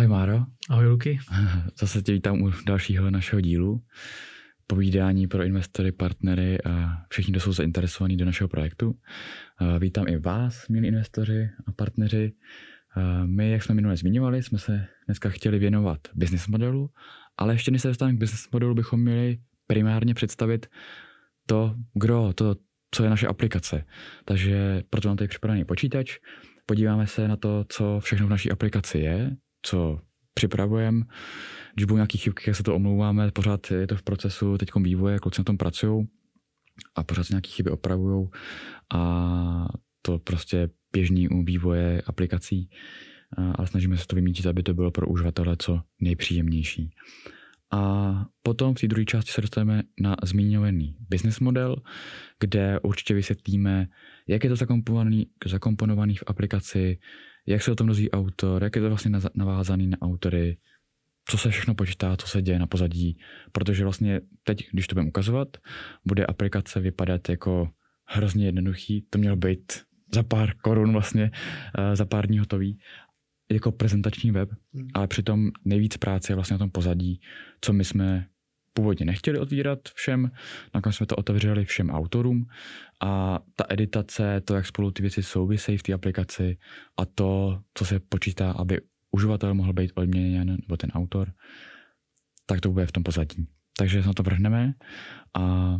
Ahoj Máro. Ahoj Luky. Zase tě vítám u dalšího našeho dílu. Povídání pro investory, partnery a všichni, kdo jsou zainteresovaní do našeho projektu. Vítám i vás, milí investoři a partneři. My, jak jsme minule zmiňovali, jsme se dneska chtěli věnovat business modelu, ale ještě než se dostaneme k business modelu, bychom měli primárně představit to, kdo, to, co je naše aplikace. Takže proto mám tady připravený počítač. Podíváme se na to, co všechno v naší aplikaci je, co připravujeme. Když budou nějaké chybky, se to omlouváme, pořád je to v procesu teď vývoje, kluci na tom pracují a pořád se nějaké chyby opravují a to prostě běžný u vývoje aplikací, ale snažíme se to vymítit, aby to bylo pro uživatele co nejpříjemnější. A potom v té druhé části se dostaneme na zmíněný business model, kde určitě vysvětlíme, jak je to zakomponovaný, zakomponovaný v aplikaci, jak se o tom dozví autor, jak je to vlastně navázaný na autory, co se všechno počítá, co se děje na pozadí, protože vlastně teď, když to budeme ukazovat, bude aplikace vypadat jako hrozně jednoduchý, to mělo být za pár korun vlastně, eh, za pár dní hotový, jako prezentační web, hmm. ale přitom nejvíc práce je vlastně na tom pozadí, co my jsme původně nechtěli otvírat všem, nakonec jsme to otevřeli všem autorům a ta editace, to, jak spolu ty věci souvisejí v té aplikaci a to, co se počítá, aby uživatel mohl být odměněn, nebo ten autor, tak to bude v tom pozadí. Takže se na to vrhneme a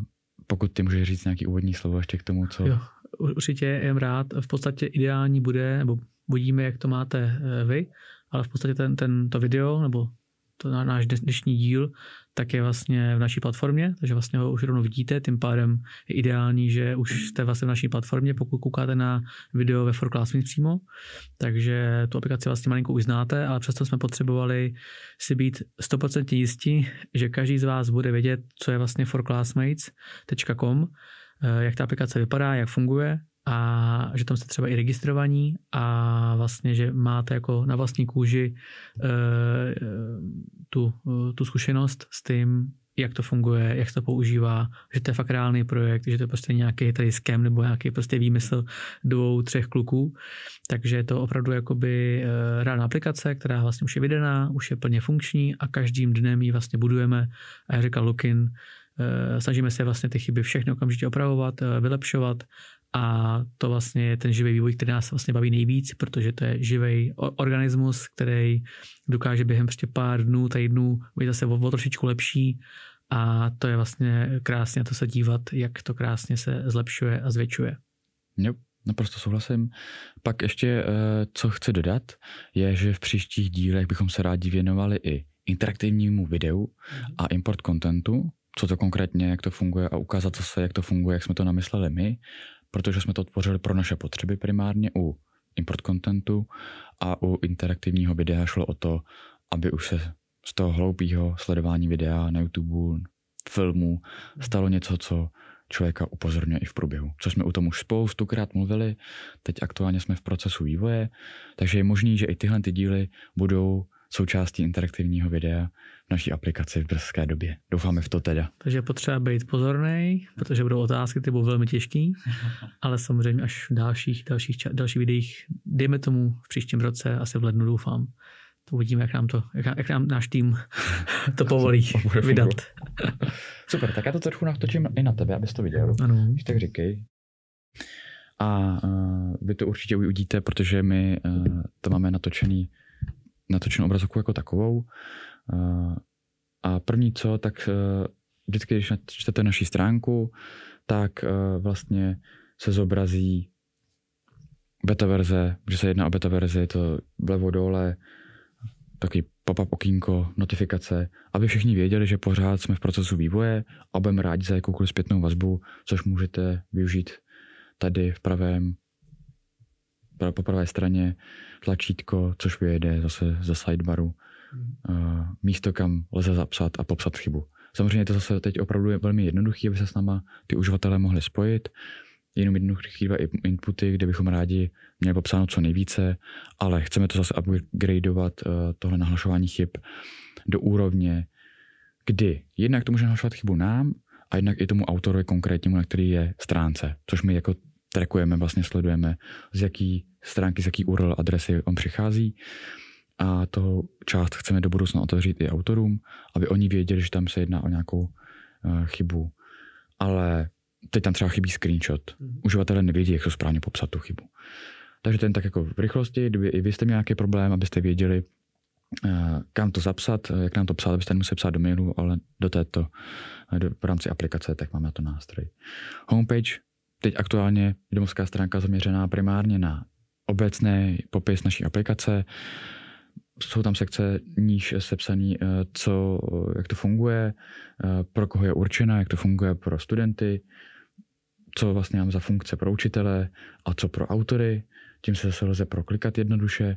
pokud ty můžeš říct nějaký úvodní slovo ještě k tomu, co... Jo, určitě jen rád. V podstatě ideální bude, nebo uvidíme, jak to máte eh, vy, ale v podstatě ten, ten, to video, nebo to náš dnešní díl, tak je vlastně v naší platformě, takže vlastně ho už rovnou vidíte, tím pádem je ideální, že už jste vlastně v naší platformě, pokud koukáte na video ve For Classmates přímo, takže tu aplikaci vlastně malinko už znáte, ale přesto jsme potřebovali si být 100% jistí, že každý z vás bude vědět, co je vlastně forclassmates.com, eh, jak ta aplikace vypadá, jak funguje, a že tam jste třeba i registrovaní a vlastně, že máte jako na vlastní kůži uh, tu, tu zkušenost s tím, jak to funguje, jak se to používá, že to je fakt reálný projekt, že to je prostě nějaký tady skem nebo nějaký prostě výmysl dvou, třech kluků. Takže je to opravdu jakoby uh, reálná aplikace, která vlastně už je vydaná, už je plně funkční a každým dnem ji vlastně budujeme. A jak říkal Lukin, snažíme se vlastně ty chyby všechny okamžitě opravovat, vylepšovat a to vlastně je ten živý vývoj, který nás vlastně baví nejvíc, protože to je živý organismus, který dokáže během prostě pár dnů, týdnů být zase o, o trošičku lepší a to je vlastně krásně to se dívat, jak to krásně se zlepšuje a zvětšuje. Jo, naprosto souhlasím. Pak ještě, eh, co chci dodat, je, že v příštích dílech bychom se rádi věnovali i interaktivnímu videu mhm. a import kontentu, co to konkrétně, jak to funguje a ukázat zase, jak to funguje, jak jsme to namysleli my protože jsme to tvořili pro naše potřeby primárně u import contentu a u interaktivního videa šlo o to, aby už se z toho hloupého sledování videa na YouTube, filmu, stalo něco, co člověka upozorňuje i v průběhu. Co jsme u tom už spoustukrát mluvili, teď aktuálně jsme v procesu vývoje, takže je možný, že i tyhle ty díly budou součástí interaktivního videa naší aplikaci v brzké době. Doufáme v to teda. Takže potřeba být pozorný, protože budou otázky, ty budou velmi těžký, ale samozřejmě až v dalších, dalších, dalších videích, dejme tomu v příštím roce, asi v lednu doufám, to uvidíme, jak nám, to, jak, jak nám náš tým to povolí vydat. Super, tak já to trochu natočím i na tebe, abys to viděl. Ano. Když tak říkej. A uh, vy to určitě uvidíte, protože my uh, to máme natočený natočenou obrazovku jako takovou. A první co, tak e, vždycky, když čtete naši stránku, tak e, vlastně se zobrazí beta verze, že se jedná o beta verzi, to vlevo dole, taky pop-up okýnko, notifikace, aby všichni věděli, že pořád jsme v procesu vývoje a budeme rádi za jakoukoliv zpětnou vazbu, což můžete využít tady v pravém po pravé straně tlačítko, což vyjede zase ze sidebaru, uh, místo, kam lze zapsat a popsat chybu. Samozřejmě to zase teď opravdu je velmi jednoduché, aby se s náma ty uživatelé mohli spojit. Jenom jednoduché dva inputy, kde bychom rádi měli popsáno co nejvíce, ale chceme to zase upgradeovat, uh, tohle nahlašování chyb do úrovně, kdy jednak to může nahlašovat chybu nám, a jednak i tomu autorovi konkrétnímu, na který je stránce, což my jako trackujeme, vlastně sledujeme, z jaký stránky, z jaký URL adresy on přichází a toho část chceme do budoucna otevřít i autorům, aby oni věděli, že tam se jedná o nějakou uh, chybu. Ale teď tam třeba chybí screenshot. Mm-hmm. Uživatelé nevědí, jak to správně popsat tu chybu. Takže ten tak jako v rychlosti, kdyby i vy jste měli nějaký problém, abyste věděli, uh, kam to zapsat, jak nám to psát, abyste nemuseli psát do mailu, ale do této, do, v rámci aplikace, tak máme na to nástroj. Homepage, teď aktuálně domovská stránka zaměřená primárně na obecný popis naší aplikace, jsou tam sekce níž sepsaný, eh, co, jak to funguje, eh, pro koho je určena, jak to funguje pro studenty, co vlastně mám za funkce pro učitele a co pro autory. Tím se zase lze proklikat jednoduše.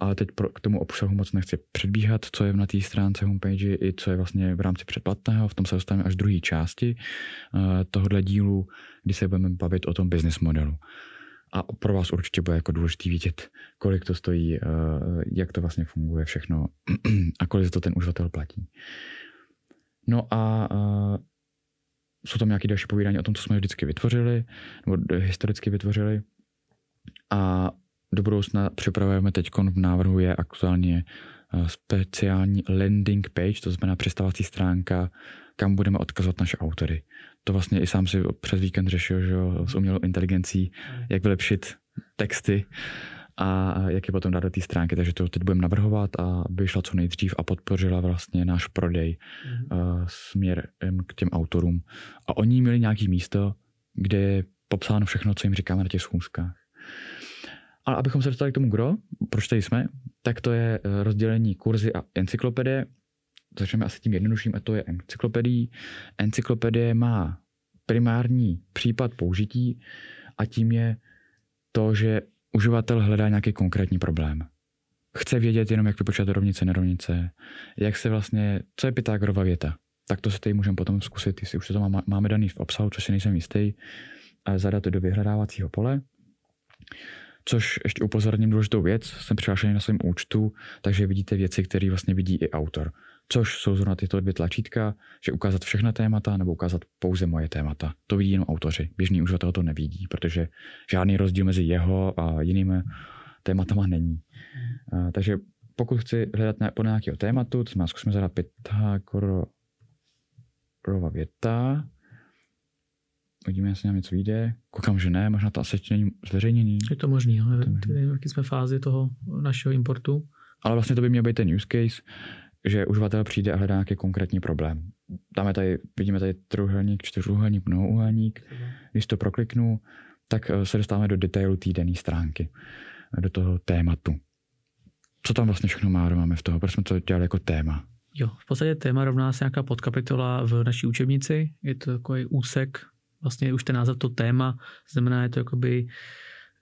ale teď pro, k tomu obsahu moc nechci předbíhat, co je na té stránce homepage i co je vlastně v rámci předplatného. V tom se dostaneme až druhé části eh, tohohle dílu, kdy se budeme bavit o tom business modelu. A pro vás určitě bude jako důležité vidět, kolik to stojí, eh, jak to vlastně funguje všechno a kolik to ten uživatel platí. No a eh, jsou tam nějaké další povídání o tom, co jsme vždycky vytvořili, nebo historicky vytvořili. A do budoucna připravujeme teď v návrhu je aktuálně speciální landing page, to znamená přistávací stránka, kam budeme odkazovat naše autory to vlastně i sám si přes víkend řešil, že s umělou inteligencí, jak vylepšit texty a jak je potom dát do té stránky, takže to teď budeme navrhovat a vyšla co nejdřív a podpořila vlastně náš prodej mm. uh, směrem k těm autorům. A oni měli nějaký místo, kde je popsáno všechno, co jim říkáme na těch schůzkách. Ale abychom se dostali k tomu kdo, proč tady jsme, tak to je eh, rozdělení kurzy a encyklopedie začneme asi tím jednodušším a to je encyklopedii. Encyklopedie má primární případ použití a tím je to, že uživatel hledá nějaký konkrétní problém. Chce vědět jenom, jak vypočítat rovnice, nerovnice, jak se vlastně, co je Pythagorova věta. Tak to se tady můžeme potom zkusit, jestli už to má, máme daný v obsahu, což si nejsem jistý, a zadat do vyhledávacího pole. Což ještě upozorním důležitou věc, jsem přihlášený na svém účtu, takže vidíte věci, které vlastně vidí i autor což jsou zrovna tyto dvě tlačítka, že ukázat všechna témata nebo ukázat pouze moje témata. To vidí jenom autoři. Běžný uživatel to nevidí, protože žádný rozdíl mezi jeho a jinými tématama není. Takže pokud chci hledat na, nějakého tématu, to znamená, zkusíme zadat Pythagorova věta, Uvidíme, jestli nám něco vyjde. Koukám, že ne, možná to asi není zveřejněný. Je to možný, ale nevím, jaký jsme fázi toho našeho importu. Ale vlastně to by měl být ten use case, že uživatel přijde a hledá nějaký konkrétní problém. Dáme tady, vidíme tady trojuhelník, čtyřuhelník, mnohouhelník. Když to prokliknu, tak eh, se dostáváme do detailu dané stránky, eh, do toho tématu. Co tam vlastně všechno má, máme v toho? Proč jsme to dělali jako téma? Jo, v podstatě téma rovná se nějaká podkapitola v naší učebnici. Je to takový úsek, vlastně už ten název to téma, znamená, je to jakoby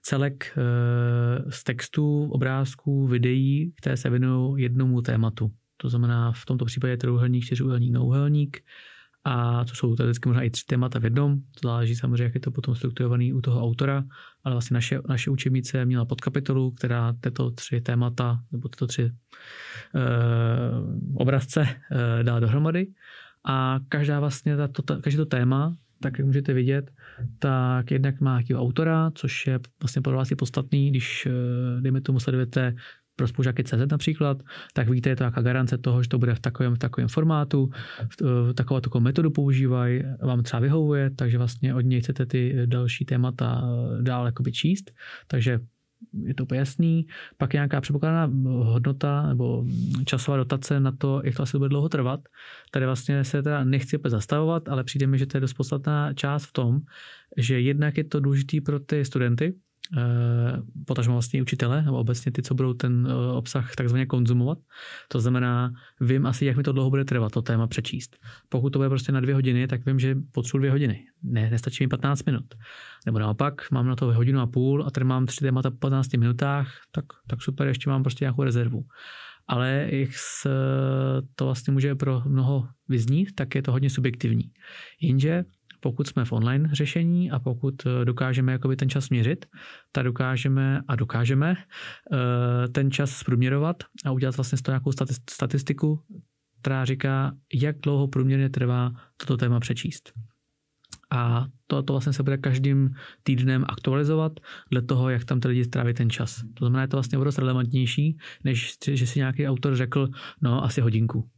celek eh, z textů, obrázků, videí, které se věnují jednomu tématu. To znamená v tomto případě trojuhelník, čtyřuhelník, nouhelník. A to jsou tady vždycky možná i tři témata v jednom. Záleží samozřejmě, jak je to potom strukturovaný u toho autora, ale vlastně naše, naše učebnice měla podkapitolu, která tyto tři témata nebo tyto tři uh, obrazce uh, dá dohromady. A každá vlastně, ta, to, ta, každé to téma, tak jak můžete vidět, tak jednak má nějakého autora, což je vlastně pro vás je podstatný, když, uh, dejme tomu, sledujete pro spolužáky CZ například, tak víte, je to nějaká garance toho, že to bude v takovém, v takovém formátu, v, takovou takovou metodu používají, vám třeba vyhovuje, takže vlastně od něj chcete ty další témata eh, dál číst, takže je to úplně jasný. Pak je nějaká předpokládaná hodnota nebo časová dotace na to, jak to asi bude dlouho trvat. Tady vlastně se teda nechci opět zastavovat, ale přijde mi, že to je dost podstatná část v tom, že jednak je to důležitý pro ty studenty, potažmo vlastně učitele, nebo obecně ty, co budou ten eh, obsah takzvaně konzumovat. To znamená, vím asi, jak mi to dlouho bude trvat, to téma přečíst. Pokud to bude prostě na dvě hodiny, tak vím, že potřebuji dvě hodiny. Ne, nestačí mi 15 minut. Nebo naopak, mám na to hodinu a půl a tady mám tři témata po 15 minutách, tak, tak super, ještě mám prostě nějakou rezervu. Ale jak to vlastně může pro mnoho vyznít, tak je to hodně subjektivní. Jenže pokud jsme v online řešení a pokud eh, dokážeme jakoby ten čas měřit, tak dokážeme a dokážeme eh, ten čas zprůměrovat a udělat vlastně z toho nějakou statistiku, která říká, jak dlouho průměrně trvá toto téma přečíst. A to, to vlastně se bude každým týdnem aktualizovat dle toho, jak tam ty lidi stráví ten čas. To znamená, je to vlastně dost relevantnější, než že si nějaký autor řekl, no asi hodinku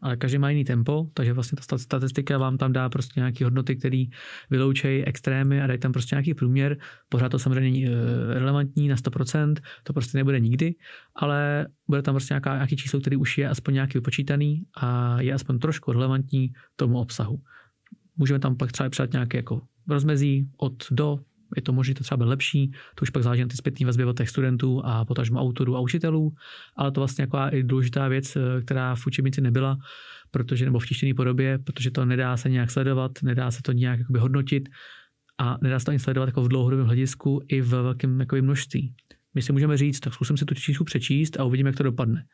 ale každý má jiný tempo, takže vlastně ta statistika vám tam dá prostě nějaké hodnoty, které vyloučejí extrémy a dají tam prostě nějaký průměr. Pořád to samozřejmě není eh, relevantní na 100%, to prostě nebude nikdy, ale bude tam prostě nějaká, nějaký číslo, který už je aspoň nějaký vypočítaný a je aspoň trošku relevantní tomu obsahu. Můžeme tam pak třeba přát nějaké jako rozmezí od do, je to možná to třeba bude lepší, to už pak záleží na ty zpětné vazby od těch studentů a potažmo autorů a učitelů, ale to vlastně jako i důležitá věc, eh, která v učebnici nebyla, protože, nebo v tištěné podobě, protože to nedá se nějak sledovat, nedá se to nějak hodnotit a nedá se to ani sledovat jako v dlouhodobém hledisku i v velkém množství. My si můžeme říct, tak zkusím si tu číslu přečíst a uvidíme, jak to dopadne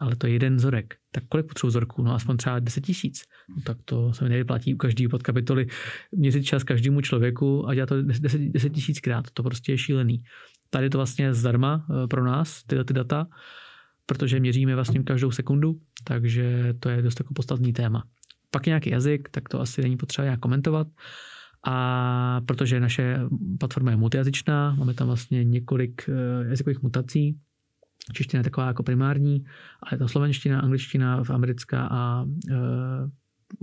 ale to je jeden vzorek. Tak kolik potřebuji vzorků? No aspoň třeba 10 tisíc. No, tak to se mi nevyplatí u každý podkapitoly měřit čas každému člověku a dělat to 10 tisíckrát. To prostě je šílený. Tady je to vlastně zdarma eh, pro nás, tyhle ty data, protože měříme vlastně každou sekundu, takže to je dost jako podstatný téma. Pak nějaký jazyk, tak to asi není potřeba nějak komentovat. A protože naše platforma je multijazyčná, máme tam vlastně několik eh, jazykových mutací, Čeština je taková jako primární, ale to slovenština, angličtina, americká a e,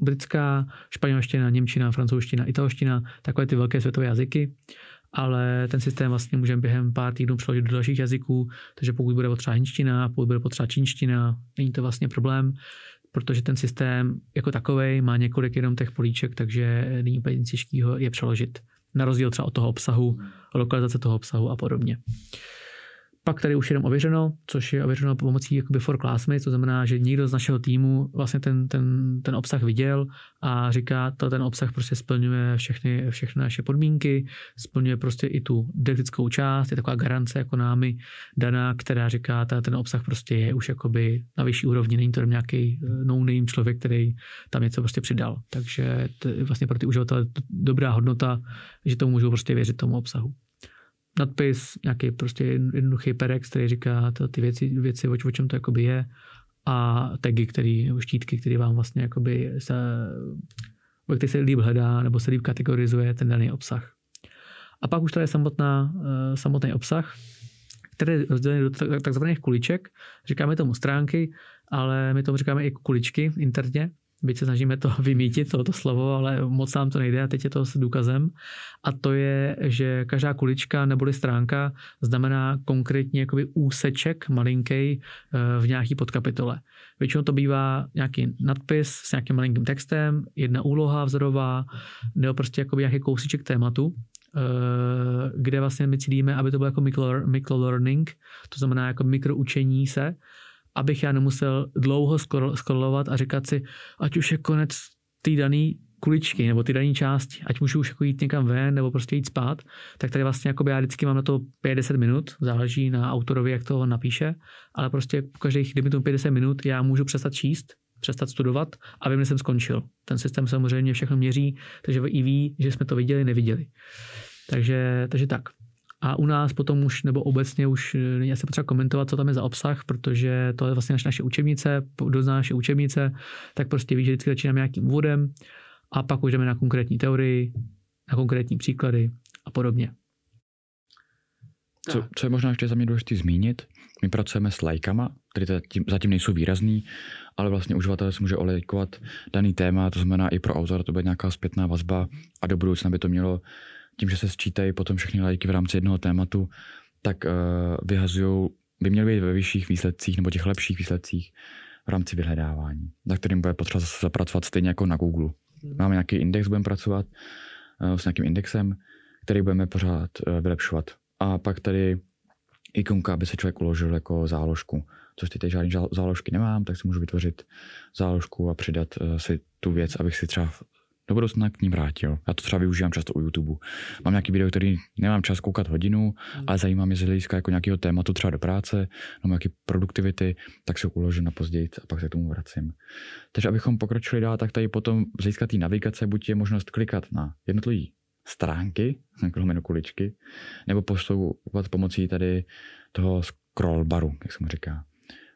britská, španělština, němčina, francouzština, italština, takové ty velké světové jazyky. Ale ten systém vlastně můžeme během pár týdnů přeložit do dalších jazyků, takže pokud bude potřeba hinština, pokud bude potřeba čínština, není to vlastně problém, protože ten systém jako takový má několik jenom těch políček, takže není úplně těžkého je přeložit. Na rozdíl třeba od toho obsahu, lokalizace toho obsahu a podobně. Pak tady už jenom ověřeno, což je ověřeno pomocí jakoby for classmates, to znamená, že někdo z našeho týmu vlastně ten, ten, ten obsah viděl a říká, to ten obsah prostě splňuje všechny, všechny naše podmínky, splňuje prostě i tu didaktickou část, je taková garance jako námi daná, která říká, ta, ten obsah prostě je už jakoby na vyšší úrovni, není to nějaký eh, no-name člověk, který tam něco prostě přidal. Takže to je vlastně pro ty uživatele dobrá hodnota, že tomu můžou prostě věřit tomu obsahu nadpis, nějaký prostě jednoduchý perex, který říká ty věci, věci, o, čem to jakoby je a tagy, který, štítky, který vám vlastně jakoby se, o který se líp hledá nebo se líp kategorizuje ten daný obsah. A pak už tady je samotná, eh, samotný obsah, který je rozdělený do takzvaných kuliček. Říkáme tomu stránky, ale my tomu říkáme i kuličky interně byť se snažíme to vymítit, tohoto slovo, ale moc nám to nejde a teď je to s důkazem. A to je, že každá kulička neboli stránka znamená konkrétně jakoby úseček malinký eh, v nějaký podkapitole. Většinou to bývá nějaký nadpis s nějakým malinkým textem, jedna úloha vzorová, nebo prostě jakoby nějaký kousíček tématu, eh, kde vlastně my cílíme, aby to bylo jako micro, micro learning, to znamená jako mikroučení se, abych já nemusel dlouho scrollovat a říkat si, ať už je konec té dané kuličky nebo ty dané části, ať můžu už jako jít někam ven nebo prostě jít spát, tak tady vlastně jako já vždycky mám na to 50 minut, záleží na autorovi, jak to napíše, ale prostě po každých, to 50 minut, já můžu přestat číst, přestat studovat, aby jsem skončil. Ten systém samozřejmě všechno měří, takže i ví, že jsme to viděli, neviděli. Takže, takže tak. A u nás potom už, nebo obecně už eh, není asi potřeba komentovat, co tam je za obsah, protože to je vlastně naše, učebnice, kdo zná naše učebnice, tak prostě ví, že vždycky začínáme nějakým úvodem a pak už jdeme na konkrétní teorii, na konkrétní příklady a podobně. Co, co je možná ještě za mě důležité zmínit, my pracujeme s lajkama, které zatím, nejsou výrazný, ale vlastně uživatel se může olejkovat daný téma, to znamená i pro autora to bude nějaká zpětná vazba a do budoucna by to mělo tím, že se sčítají potom všechny lajky v rámci jednoho tématu, tak uh, vyhazují, by měly být ve vyšších výsledcích nebo těch lepších výsledcích v rámci vyhledávání, na kterým bude potřeba zase zapracovat stejně jako na Google. Hmm. Máme nějaký index, budeme pracovat uh, s nějakým indexem, který budeme pořád uh, vylepšovat. A pak tady ikonka, aby se člověk uložil jako záložku. Což teď žádný záložky nemám, tak si můžu vytvořit záložku a přidat uh, si tu věc, abych si třeba do budoucna k ním vrátil. Já to třeba využívám často u YouTube. Mám nějaký video, který nemám čas koukat hodinu, hmm. ale zajímá mě z hlediska jako nějakého tématu třeba do práce, nebo nějaké produktivity, tak se uložím na později a pak se k tomu vracím. Takže abychom pokročili dál, tak tady potom z hlediska té navigace buď je možnost klikat na jednotlivé stránky, jako kuličky, nebo poslouchat pomocí tady toho scroll baru, jak se mu říká.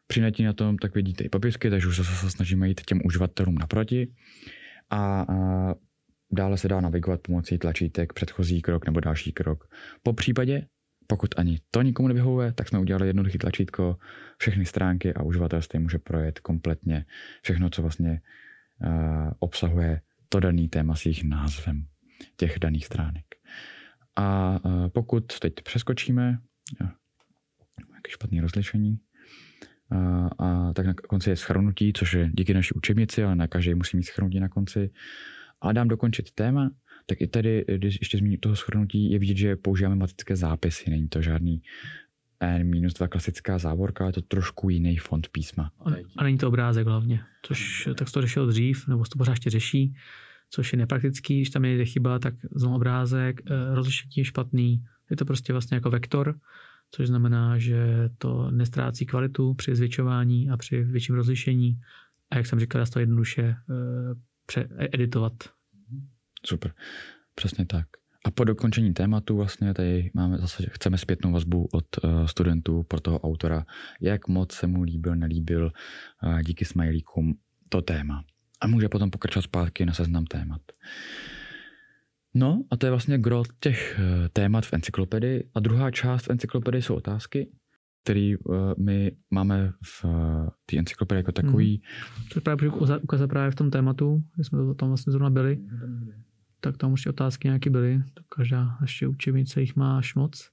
Při na tom tak vidíte i popisky, takže už se snažíme jít těm uživatelům naproti a, dále se dá navigovat pomocí tlačítek předchozí krok nebo další krok. Po případě, pokud ani to nikomu nevyhovuje, tak jsme udělali jednoduchý tlačítko, všechny stránky a uživatel si může projet kompletně všechno, co vlastně obsahuje to daný téma s jejich názvem těch daných stránek. A pokud teď přeskočíme, jaký špatný rozlišení, a, a tak na konci je schrnutí, což je díky naší učebnici, ale na každý musí mít schrnutí na konci. A dám dokončit téma, tak i tady, když ještě zmíním toho schrnutí, je vidět, že používáme matické zápisy, není to žádný N-2 klasická závorka, je to trošku jiný font písma. A, a není to obrázek hlavně, což tak to řešil dřív, nebo to pořád ještě řeší, což je nepraktický, když tam je chyba, tak znovu obrázek, eh, rozlišení je špatný, je to prostě vlastně jako vektor, což znamená, že to nestrácí kvalitu při zvětšování a při větším rozlišení. A jak jsem říkal, dá se to jednoduše uh, editovat. Super, přesně tak. A po dokončení tématu vlastně tady máme zase, chceme zpětnou vazbu od uh, studentů pro toho autora, jak moc se mu líbil, nelíbil díky smajlíkům to téma. A může potom pokračovat zpátky na seznam témat. No a to je vlastně gro těch eh, témat v encyklopedii. A druhá část encyklopedie jsou otázky, které uh, my máme v uh, té encyklopedii jako takový. Hmm. To je právě ukázat právě v tom tématu, kde jsme to tam vlastně zrovna byli. Tak tam už otázky nějaké byly. Tak každá ještě učebnice jich má až moc.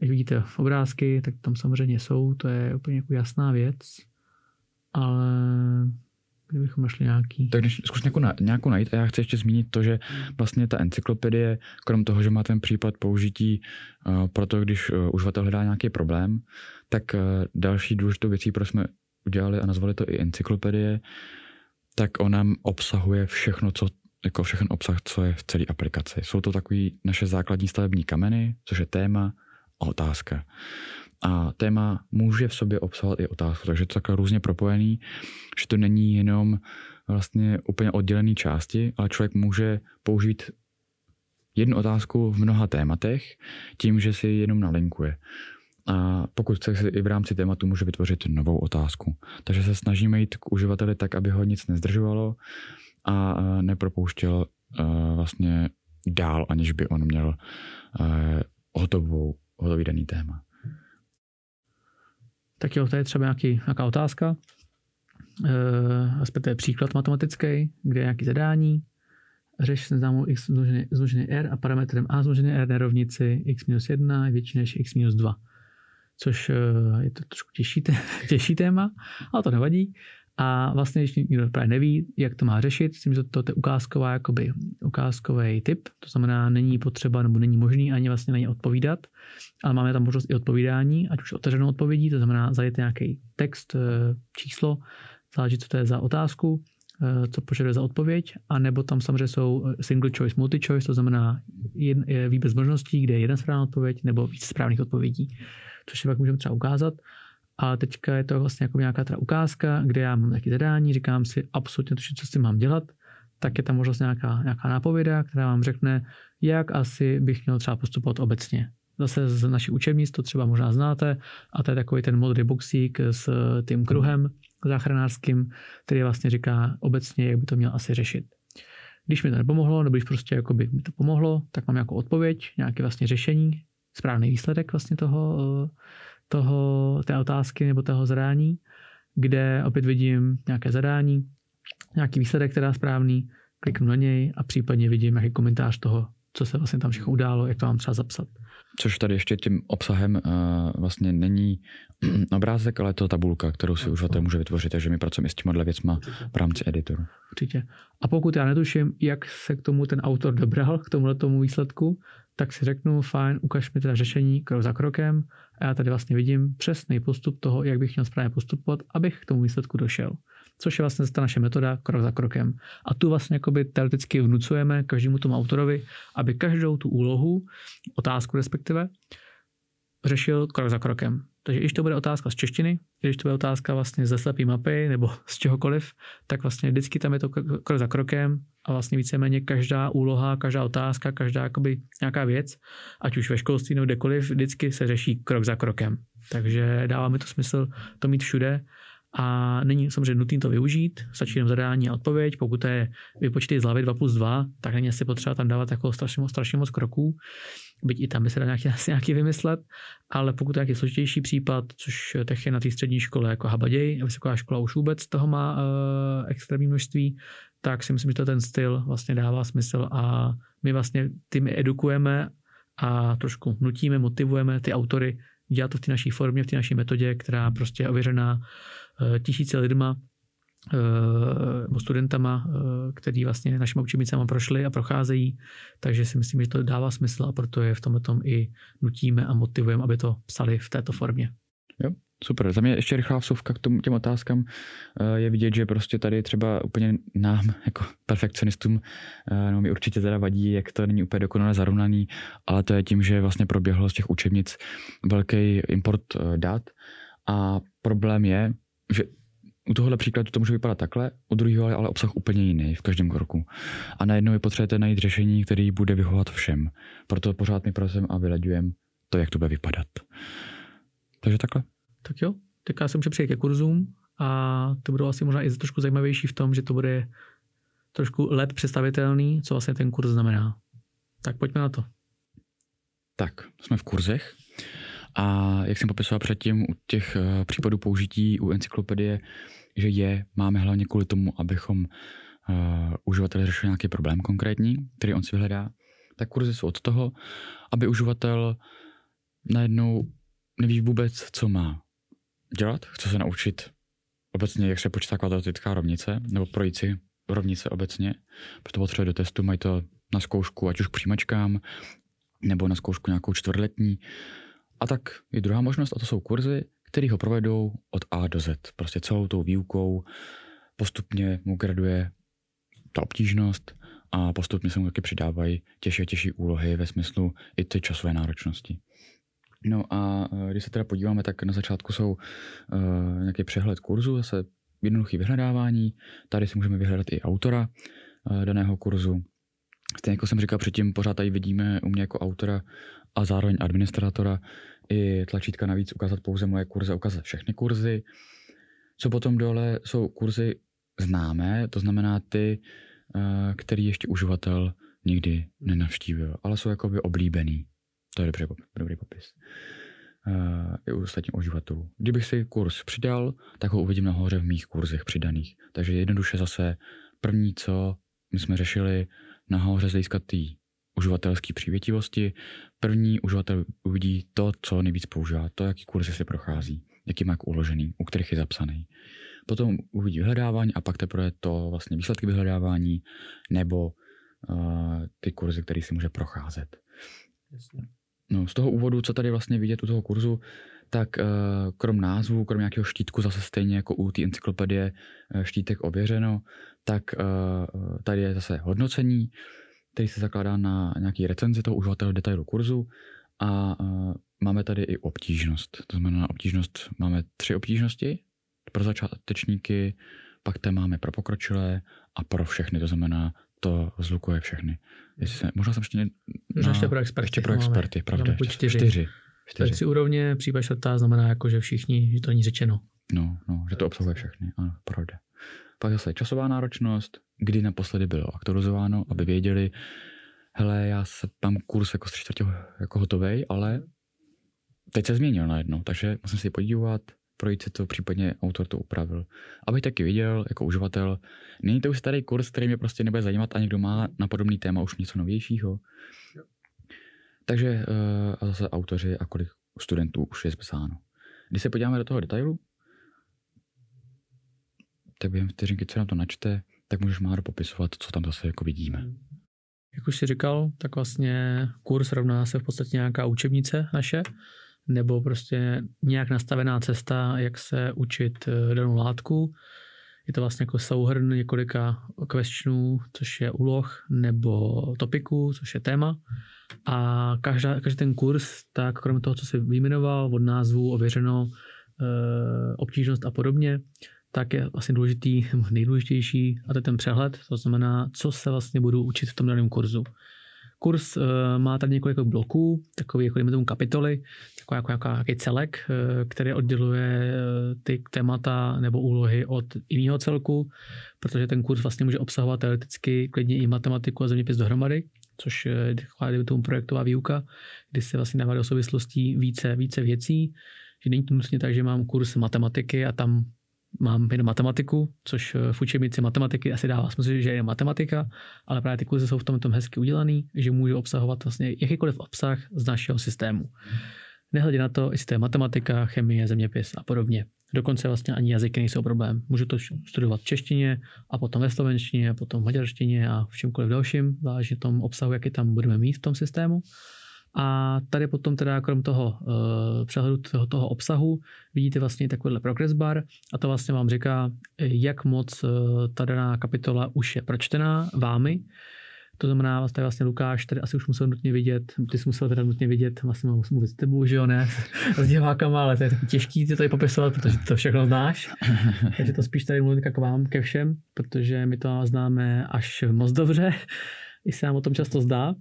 Jak vidíte obrázky, tak tam samozřejmě jsou, to je úplně jako jasná věc. Ale kdybychom našli nějaký. Tak když zkus nějakou, nějakou najít a já chci ještě zmínit to, že vlastně ta encyklopedie, krom toho, že má ten případ použití uh, pro to, když uh, uživatel hledá nějaký problém, tak uh, další důležitou věcí, proč jsme udělali a nazvali to i encyklopedie, tak ona obsahuje všechno, co jako všechen obsah, co je v celé aplikaci. Jsou to takový naše základní stavební kameny, což je téma a otázka. A téma může v sobě obsahovat i otázku, takže to takhle různě propojený, že to není jenom vlastně úplně oddělený části, ale člověk může použít jednu otázku v mnoha tématech tím, že si jenom nalinkuje. A pokud chce si i v rámci tématu může vytvořit novou otázku. Takže se snažíme jít k uživateli tak, aby ho nic nezdržovalo a nepropouštěl vlastně dál, aniž by on měl hotovou, hotový daný téma. Tak jo, to je třeba nějaký, nějaká otázka, uh, respektive příklad matematický, kde je nějaké zadání, řeš známou x zmnožený r a parametrem a zmnožený r na rovnici x minus 1 je větší než x minus 2. Což uh, je to trošku těžší, těžší téma, ale to nevadí. A vlastně, když někdo právě neví, jak to má řešit, myslím, že to, to je ukázková, jakoby, ukázkový typ, to znamená, není potřeba nebo není možný ani vlastně na ně odpovídat, ale máme tam možnost i odpovídání, ať už otevřenou odpovědí, to znamená, zajít nějaký text, eh, číslo, záleží, co to je za otázku, eh, co požaduje za odpověď, a nebo tam samozřejmě jsou eh, single choice, multi choice, to znamená jen, výběr z možností, kde je jedna správná odpověď nebo víc správných odpovědí, což si pak můžeme třeba ukázat. A teďka je to vlastně jako nějaká teda ukázka, kde já mám nějaké zadání, říkám si absolutně to, co s tím mám dělat, tak je tam možnost nějaká, nějaká nápověda, která vám řekne, jak asi bych měl třeba postupovat obecně. Zase z naší učebnic to třeba možná znáte a to je takový ten modrý boxík s tím kruhem záchranářským, který vlastně říká obecně, jak by to měl asi řešit. Když mi to nepomohlo, nebo když prostě jako by mi to pomohlo, tak mám jako odpověď, nějaké vlastně řešení, správný výsledek vlastně toho, toho, té otázky nebo toho zadání, kde opět vidím nějaké zadání, nějaký výsledek, je správný, kliknu na něj a případně vidím nějaký komentář toho, co se vlastně tam všechno událo, jak to mám třeba zapsat. Což tady ještě tím obsahem uh, vlastně není obrázek, ale je to tabulka, kterou si uživatel může vytvořit, takže my pracujeme s těma věcma v rámci editoru. Určitě. A pokud já netuším, jak se k tomu ten autor dobral, k tomuhle tomu výsledku, tak si řeknu, fajn, ukaž mi teda řešení krok za krokem a já tady vlastně vidím přesný postup toho, jak bych měl správně postupovat, abych k tomu výsledku došel. Což je vlastně ta naše metoda krok za krokem. A tu vlastně jakoby teoreticky vnucujeme každému tomu autorovi, aby každou tu úlohu, otázku respektive, řešil krok za krokem. Takže když to bude otázka z češtiny, když to bude otázka vlastně ze slepý mapy nebo z čehokoliv, tak vlastně vždycky tam je to krok za krokem a vlastně víceméně každá úloha, každá otázka, každá jakoby nějaká věc, ať už ve školství nebo kdekoliv, vždycky se řeší krok za krokem. Takže dává mi to smysl to mít všude a není samozřejmě nutné to využít, stačí jenom zadání a odpověď. Pokud je vypočty z hlavy 2 plus 2, tak není asi potřeba tam dávat jako strašně, strašně moc kroků, byť i tam by se dá nějaký, asi nějaký vymyslet, ale pokud je nějaký složitější případ, což těch je na té střední škole jako Habaděj, vysoká škola už vůbec toho má uh, extrémní množství, tak si myslím, že to ten styl vlastně dává smysl a my vlastně tím edukujeme a trošku nutíme, motivujeme ty autory dělat to v té naší formě, v té naší metodě, která prostě je ověřená tisíce lidma, eh, nebo studentama, eh, který vlastně našimi učebnicama prošli a procházejí, takže si myslím, že to dává smysl a proto je v tomhle tom i nutíme a motivujeme, aby to psali v této formě. Jo, super. Za mě ještě rychlá vsuvka k tomu, těm otázkám. Je vidět, že prostě tady třeba úplně nám, jako perfekcionistům, no mi určitě teda vadí, jak to není úplně dokonale zarovnaný, ale to je tím, že vlastně proběhlo z těch učebnic velký import dat a problém je, že u tohohle příkladu to může vypadat takhle, u druhého ale obsah úplně jiný v každém kroku. A najednou je potřebujete najít řešení, který bude vyhovovat všem. Proto pořád my prosím a vyleďujeme to, jak to bude vypadat. Takže takhle. Tak jo, tak já jsem můžu přijít ke kurzům a to budou asi možná i trošku zajímavější v tom, že to bude trošku lep představitelný, co vlastně ten kurz znamená. Tak pojďme na to. Tak, jsme v kurzech a jak jsem popisoval předtím u těch uh, případů použití u encyklopedie, že je máme hlavně kvůli tomu, abychom uh, uživatel řešil nějaký problém konkrétní, který on si vyhledá, tak kurzy jsou od toho, aby uživatel najednou neví vůbec, co má dělat, chce se naučit obecně, jak se počítá kvadratická rovnice, nebo projít si rovnice obecně, proto potřebuje do testu, mají to na zkoušku, ať už k přijímačkám, nebo na zkoušku nějakou čtvrtletní. A tak je druhá možnost, a to jsou kurzy, které ho provedou od A do Z. Prostě celou tou výukou postupně mu graduje ta obtížnost a postupně se mu taky přidávají těžší a těžší úlohy ve smyslu i ty časové náročnosti. No a e, když se teda podíváme, tak na začátku jsou uh, nějaký přehled kurzu, zase jednoduchý vyhledávání. Tady si můžeme vyhledat i autora uh, daného kurzu. Stejně jako jsem říkal předtím, pořád tady vidíme u mě jako autora a zároveň administrátora i tlačítka navíc ukázat pouze moje kurzy, ukázat všechny kurzy. Co potom dole jsou kurzy známé, to znamená ty, uh, který ještě uživatel nikdy nenavštívil, ale jsou jakoby oblíbený. To je dobře, dobrý popis. Uh, i u ostatních uživatelů. Kdybych si kurz přidal, tak ho uvidím nahoře v mých kurzech přidaných. Takže jednoduše zase první, co my jsme řešili, nahoře z hlediska té uživatelské přívětivosti. První uživatel uvidí to, co nejvíc používá, to, jaký kurzy si prochází, jaký má uložený, u kterých je zapsaný. Potom uvidí vyhledávání a pak teprve to vlastně výsledky vyhledávání nebo uh, ty kurzy, které si může procházet. Jasně. No, z toho úvodu, co tady vlastně vidět u toho kurzu, tak uh, krom názvu, krom nějakého štítku, zase stejně jako u té encyklopedie uh, štítek ověřeno, tak uh, tady je zase hodnocení, který se zakládá na nějaký recenzi toho uživatele detailu kurzu a máme tady i obtížnost. To znamená, obtížnost máme tři obtížnosti pro začátečníky, pak tam máme pro pokročilé a pro všechny, to znamená to zlukuje všechny. Jestli se, možná jsem ještě... Ne, na, ještě pro experty. Ještě pro experty, máme, pravda. Ještě, čtyři. čtyři. Čtyři. si úrovně, případ čtvrtá znamená jako, že všichni, že to není řečeno. No, no, že to obsahuje všechny, ano, pravda. Pak zase časová náročnost, kdy naposledy bylo aktualizováno, aby věděli, hele, já se tam kurz jako tři čtvrtě jako hotovej, ale teď se změnil najednou, takže musím si podívat, projít si to, případně autor to upravil. Abych taky viděl, jako uživatel, není to už starý kurz, který mě prostě nebude zajímat a někdo má na podobný téma už něco novějšího. Takže uh, a zase autoři a kolik studentů už je zpsáno. Když se podíváme do toho detailu, tak během vteřinky, co nám to načte, tak můžeš málo popisovat, co tam zase jako vidíme. Jak už jsi říkal, tak vlastně kurz rovná se v podstatě nějaká učebnice naše, nebo prostě nějak nastavená cesta, jak se učit eh, danou látku. Je to vlastně jako souhrn několika questionů, což je úloh, nebo topiků, což je téma. A každá, každý ten kurz, tak kromě toho, co si vyjmenoval, od názvu, ověřeno, e, obtížnost a podobně, tak je vlastně důležitý, nejdůležitější, a to je ten přehled, to znamená, co se vlastně budu učit v tom daném kurzu. Kurs uh, má tady několik bloků, takový jako tomu kapitoly, jako, jako, jako jaký celek, uh, který odděluje uh, ty témata nebo úlohy od jiného celku, protože ten kurz vlastně může obsahovat teoreticky klidně i matematiku a zeměpis dohromady, což je tomu projektová výuka, kdy se vlastně dává do souvislostí více, více věcí, že není to nutně tak, že mám kurz matematiky a tam mám jenom matematiku, což eh, v učebnici matematiky asi dává smysl, že je matematika, ale právě ty kurzy jsou v tom, tom hezky udělaný, že můžu obsahovat vlastně jakýkoliv obsah z našeho systému. Nehledě na to, jestli to je matematika, chemie, zeměpis a podobně. Dokonce vlastně ani jazyky nejsou problém. Můžu to studovat v češtině a potom ve slovenštině, a potom v maďarštině a v čemkoliv dalším, záleží tom obsahu, jaký tam budeme mít v tom systému. A tady potom teda krom toho uh, přehledu toho, toho obsahu vidíte vlastně takovýhle progress bar a to vlastně vám říká, jak moc uh, ta daná kapitola už je pročtená vámi. To znamená, vlastně, vlastně Lukáš tady asi už musel nutně vidět, ty jsi musel teda nutně vidět, vlastně mám mluvit s tebou, že jo, ne, s divákama, ale to je těžký ty tady popisovat, protože to všechno znáš. Takže to spíš tady mluvím k vám, ke všem, protože my to známe až moc dobře i se nám o tom často zdá.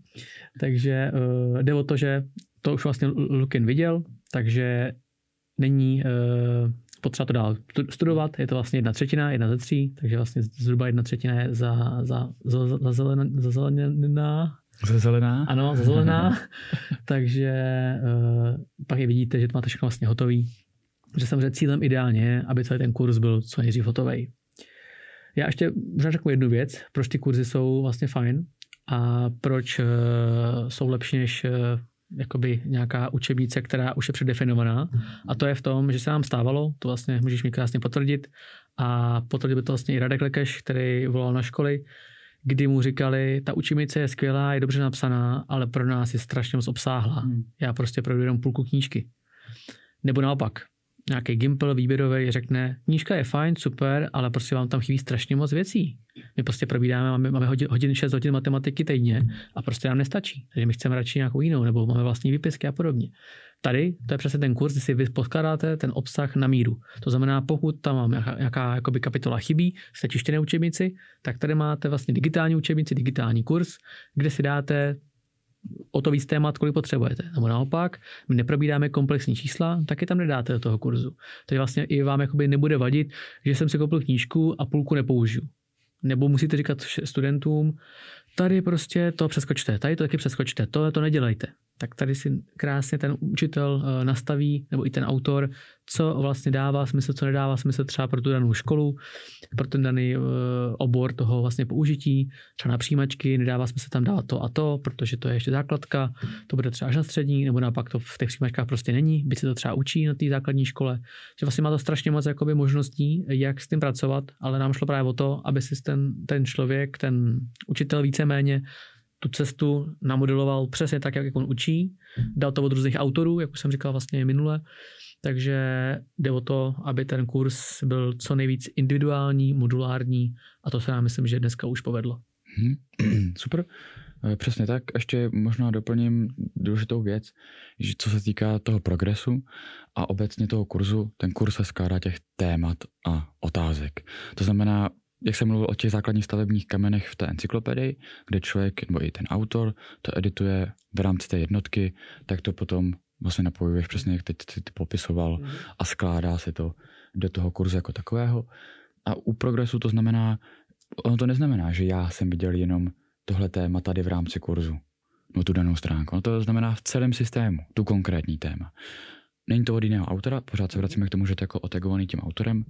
Takže uh, jde o to, že to už vlastně Lukin viděl, takže není uh, potřeba to dál studovat. Je to vlastně jedna třetina, jedna ze tří, takže vlastně zhruba jedna třetina je za, za, za, za, zelená, za zelená. Za zelená? Ano, za zelená. takže uh, pak je vidíte, že to máte všechno vlastně hotový. Že samozřejmě cílem ideálně je, aby celý ten kurz byl co nejdřív hotový. Já ještě možná řeknu jednu věc, proč ty kurzy jsou vlastně fajn a proč uh, jsou lepší než uh, jakoby nějaká učebnice, která už je předefinovaná. A to je v tom, že se nám stávalo, to vlastně můžeš mi krásně potvrdit, a potvrdil by to vlastně i Radek Lekeš, který volal na školy, kdy mu říkali, ta učebnice je skvělá, je dobře napsaná, ale pro nás je strašně moc obsáhlá. Hmm. Já prostě projdu jenom půlku knížky. Nebo naopak, nějaký gimpel výběrový řekne, knížka je fajn, super, ale prostě vám tam chybí strašně moc věcí. My prostě probídáme, máme, máme hodin, hodin 6 hodin matematiky týdně a prostě nám nestačí. Takže my chceme radši nějakou jinou, nebo máme vlastní výpisky a podobně. Tady to je přesně ten kurz, kdy si vy podkládáte ten obsah na míru. To znamená, pokud tam mám nějaká, nějaká kapitola chybí, jste čištěné učebnici, tak tady máte vlastně digitální učebnici, digitální kurz, kde si dáte o to víc témat, kolik potřebujete. Nebo naopak, my neprobíráme komplexní čísla, tak je tam nedáte do toho kurzu. Takže vlastně i vám jakoby nebude vadit, že jsem si koupil knížku a půlku nepoužiju. Nebo musíte říkat studentům, tady prostě to přeskočte, tady to taky přeskočte, to to nedělejte tak tady si krásně ten učitel eh, nastaví, nebo i ten autor, co vlastně dává smysl, co nedává smysl třeba pro tu danou školu, pro ten daný eh, obor toho vlastně použití, třeba na přijímačky, nedává smysl tam dávat to a to, protože to je ještě základka, to bude třeba až na střední, nebo naopak to v těch přijímačkách prostě není, by se to třeba učí na té základní škole. Že vlastně má to strašně moc jakoby možností, jak s tím pracovat, ale nám šlo právě o to, aby si ten, ten člověk, ten učitel víceméně tu cestu namodeloval přesně tak, jak on učí. Dal to od různých autorů, jak už jsem říkal vlastně minule. Takže jde o to, aby ten kurz byl co nejvíc individuální, modulární a to se nám myslím, že dneska už povedlo. Hmm. Super. Eh, přesně tak. Ještě možná doplním důležitou věc, že co se týká toho progresu a obecně toho kurzu, ten kurz se skládá těch témat a otázek. To znamená, jak jsem mluvil o těch základních stavebních kamenech v té encyklopedii, kde člověk nebo i ten autor to edituje v rámci té jednotky, tak to potom vlastně napojuješ přesně, jak teď ty, ty popisoval mhm. a skládá se to do toho kurzu jako takového. A u progresu to znamená, ono to neznamená, že já jsem viděl jenom tohle téma tady v rámci kurzu, no tu danou stránku. No to znamená v celém systému, tu konkrétní téma. Není to od jiného autora, pořád se vracíme k tomu, že to je jako otagovaný tím autorem,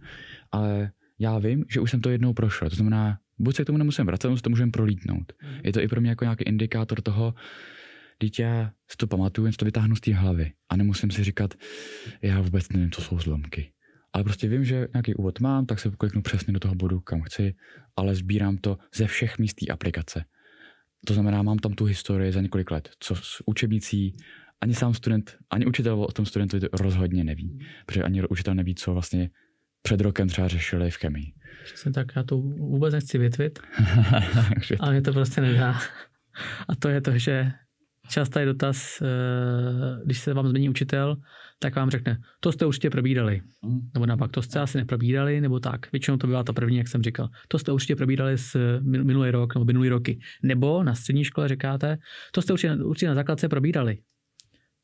ale já vím, že už jsem to jednou prošel. To znamená, buď se k tomu nemusím vracet, nebo se to můžeme prolítnout. Mm. Je to i pro mě jako nějaký indikátor toho, Teď já si to pamatuju, jen to vytáhnu z té hlavy a nemusím si říkat, já vůbec nevím, co jsou zlomky. Ale prostě vím, že nějaký úvod mám, tak se kliknu přesně do toho bodu, kam chci, ale sbírám to ze všech míst té aplikace. To znamená, mám tam tu historii za několik let, co s učebnicí, ani sám student, ani učitel o tom studentovi rozhodně neví, protože ani učitel neví, co vlastně před rokem třeba řešili v chemii. Přesně tak, já to vůbec nechci větvit, ale mě to prostě nedá. A to je to, že častý dotaz, eh, když se vám změní učitel, tak vám řekne, to jste určitě probírali. Mm. Nebo naopak, to jste asi neprobírali, nebo tak. Většinou to byla ta první, jak jsem říkal. To jste určitě probírali s minulý rok nebo minulý roky. Nebo na střední škole říkáte, to jste určitě, určitě na základce probírali.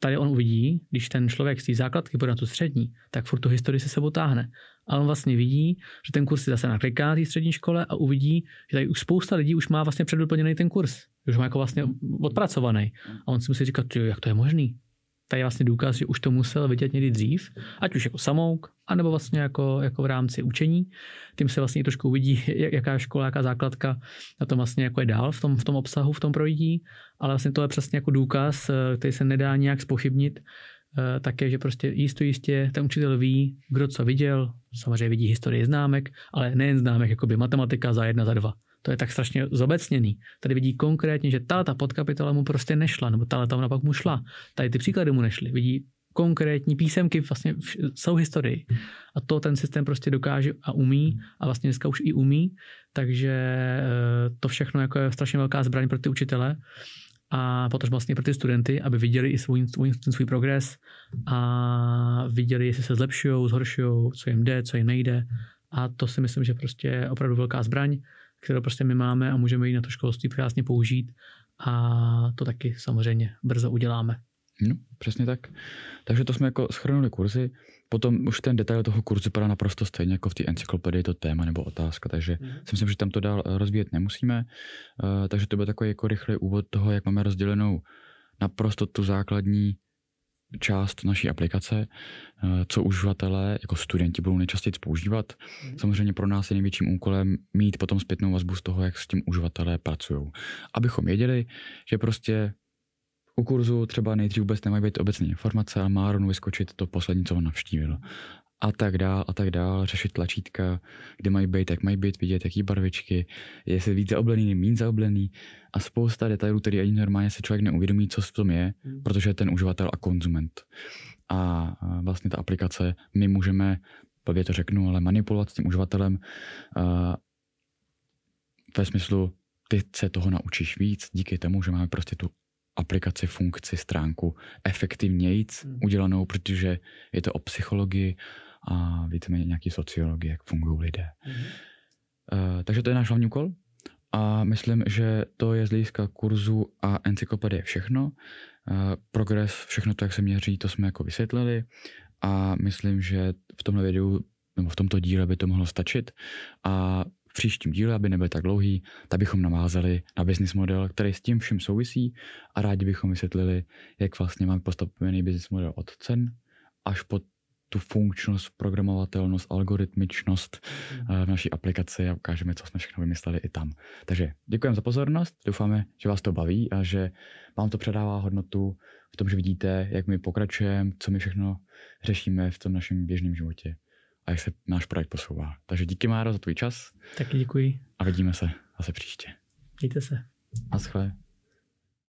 Tady on uvidí, když ten člověk z té základky bude na tu střední, tak furt tu historii se sebou táhne. A on vlastně vidí, že ten kurz si zase nakliká na té střední škole a uvidí, že tady už spousta lidí už má vlastně předdoplněný ten kurz. Už má jako vlastně odpracovaný. A on si musí říkat, jak to je možný? Tady je vlastně důkaz, že už to musel vidět někdy dřív, ať už jako samouk, anebo vlastně jako, jako v rámci učení. Tím se vlastně trošku uvidí, jaká škola, jaká základka na tom vlastně jako je dál v tom, v tom obsahu, v tom projití, ale vlastně to je přesně jako důkaz, eh, který se nedá nějak spochybnit, eh, také, že prostě jisto jistě ten učitel ví, kdo co viděl, samozřejmě vidí historii známek, ale nejen známek, jako by matematika za jedna, za dva to je tak strašně zobecněný. Tady vidí konkrétně, že ta, podkapitola mu prostě nešla, nebo ta tam napak mu šla. Tady ty příklady mu nešly. Vidí konkrétní písemky vlastně jsou historii. A to ten systém prostě dokáže a umí a vlastně dneska už i umí, takže eh, to všechno jako je strašně velká zbraň pro ty učitele a potom vlastně pro ty studenty, aby viděli i svůj, svůj, svůj progres a viděli, jestli se zlepšují, zhoršují, co jim jde, co jim nejde. A to si myslím, že prostě je opravdu velká zbraň kterou prostě my máme a můžeme ji na to školství krásně použít a to taky samozřejmě brzo uděláme. No, přesně tak. Takže to jsme jako schrnuli kurzy. Potom už ten detail toho kurzu padá naprosto stejně jako v té encyklopedii to téma nebo otázka, takže mm. si myslím, že tam to dál rozvíjet nemusíme. Uh, takže to bude takový jako rychlý úvod toho, jak máme rozdělenou naprosto tu základní část naší aplikace, eh, co uživatelé jako studenti budou nejčastěji používat. Mm. Samozřejmě pro nás je největším úkolem mít potom zpětnou vazbu z toho, jak s tím uživatelé pracují. Abychom věděli, že prostě u kurzu třeba nejdřív vůbec nemají být obecné informace a má rovnou vyskočit to poslední, co on navštívil a tak dál a tak dál, řešit tlačítka, kde mají být, jak mají být vidět, jaký barvičky, jestli víc zaoblený, méně zaoblený a spousta detailů, který ani normálně se člověk neuvědomí, co v tom je, hmm. protože je ten uživatel a konzument. A vlastně ta aplikace, my můžeme, blbě to řeknu, ale manipulovat s tím uživatelem a ve smyslu, ty se toho naučíš víc díky tomu, že máme prostě tu aplikaci, funkci, stránku efektivnějíc hmm. udělanou, protože je to o psychologii, a víceméně nějaký sociologie, jak fungují lidé. Mm-hmm. Uh, takže to je náš hlavní úkol a myslím, že to je z hlediska kurzu a encyklopedie všechno. Uh, progres, všechno to, jak se měří, to jsme jako vysvětlili a myslím, že v tomhle videu nebo v tomto díle by to mohlo stačit a v příštím díle, aby nebyl tak dlouhý, tak bychom navázali na business model, který s tím vším souvisí a rádi bychom vysvětlili, jak vlastně máme postavený business model od cen až po tu funkčnost, programovatelnost, algoritmičnost mm. v naší aplikaci a ukážeme, co jsme všechno vymysleli i tam. Takže děkujeme za pozornost, doufáme, že vás to baví a že vám to předává hodnotu v tom, že vidíte, jak my pokračujeme, co my všechno řešíme v tom našem běžném životě a jak se náš projekt posouvá. Takže díky Máro za tvůj čas. Taky děkuji. A vidíme se zase příště. Mějte se. A schválně.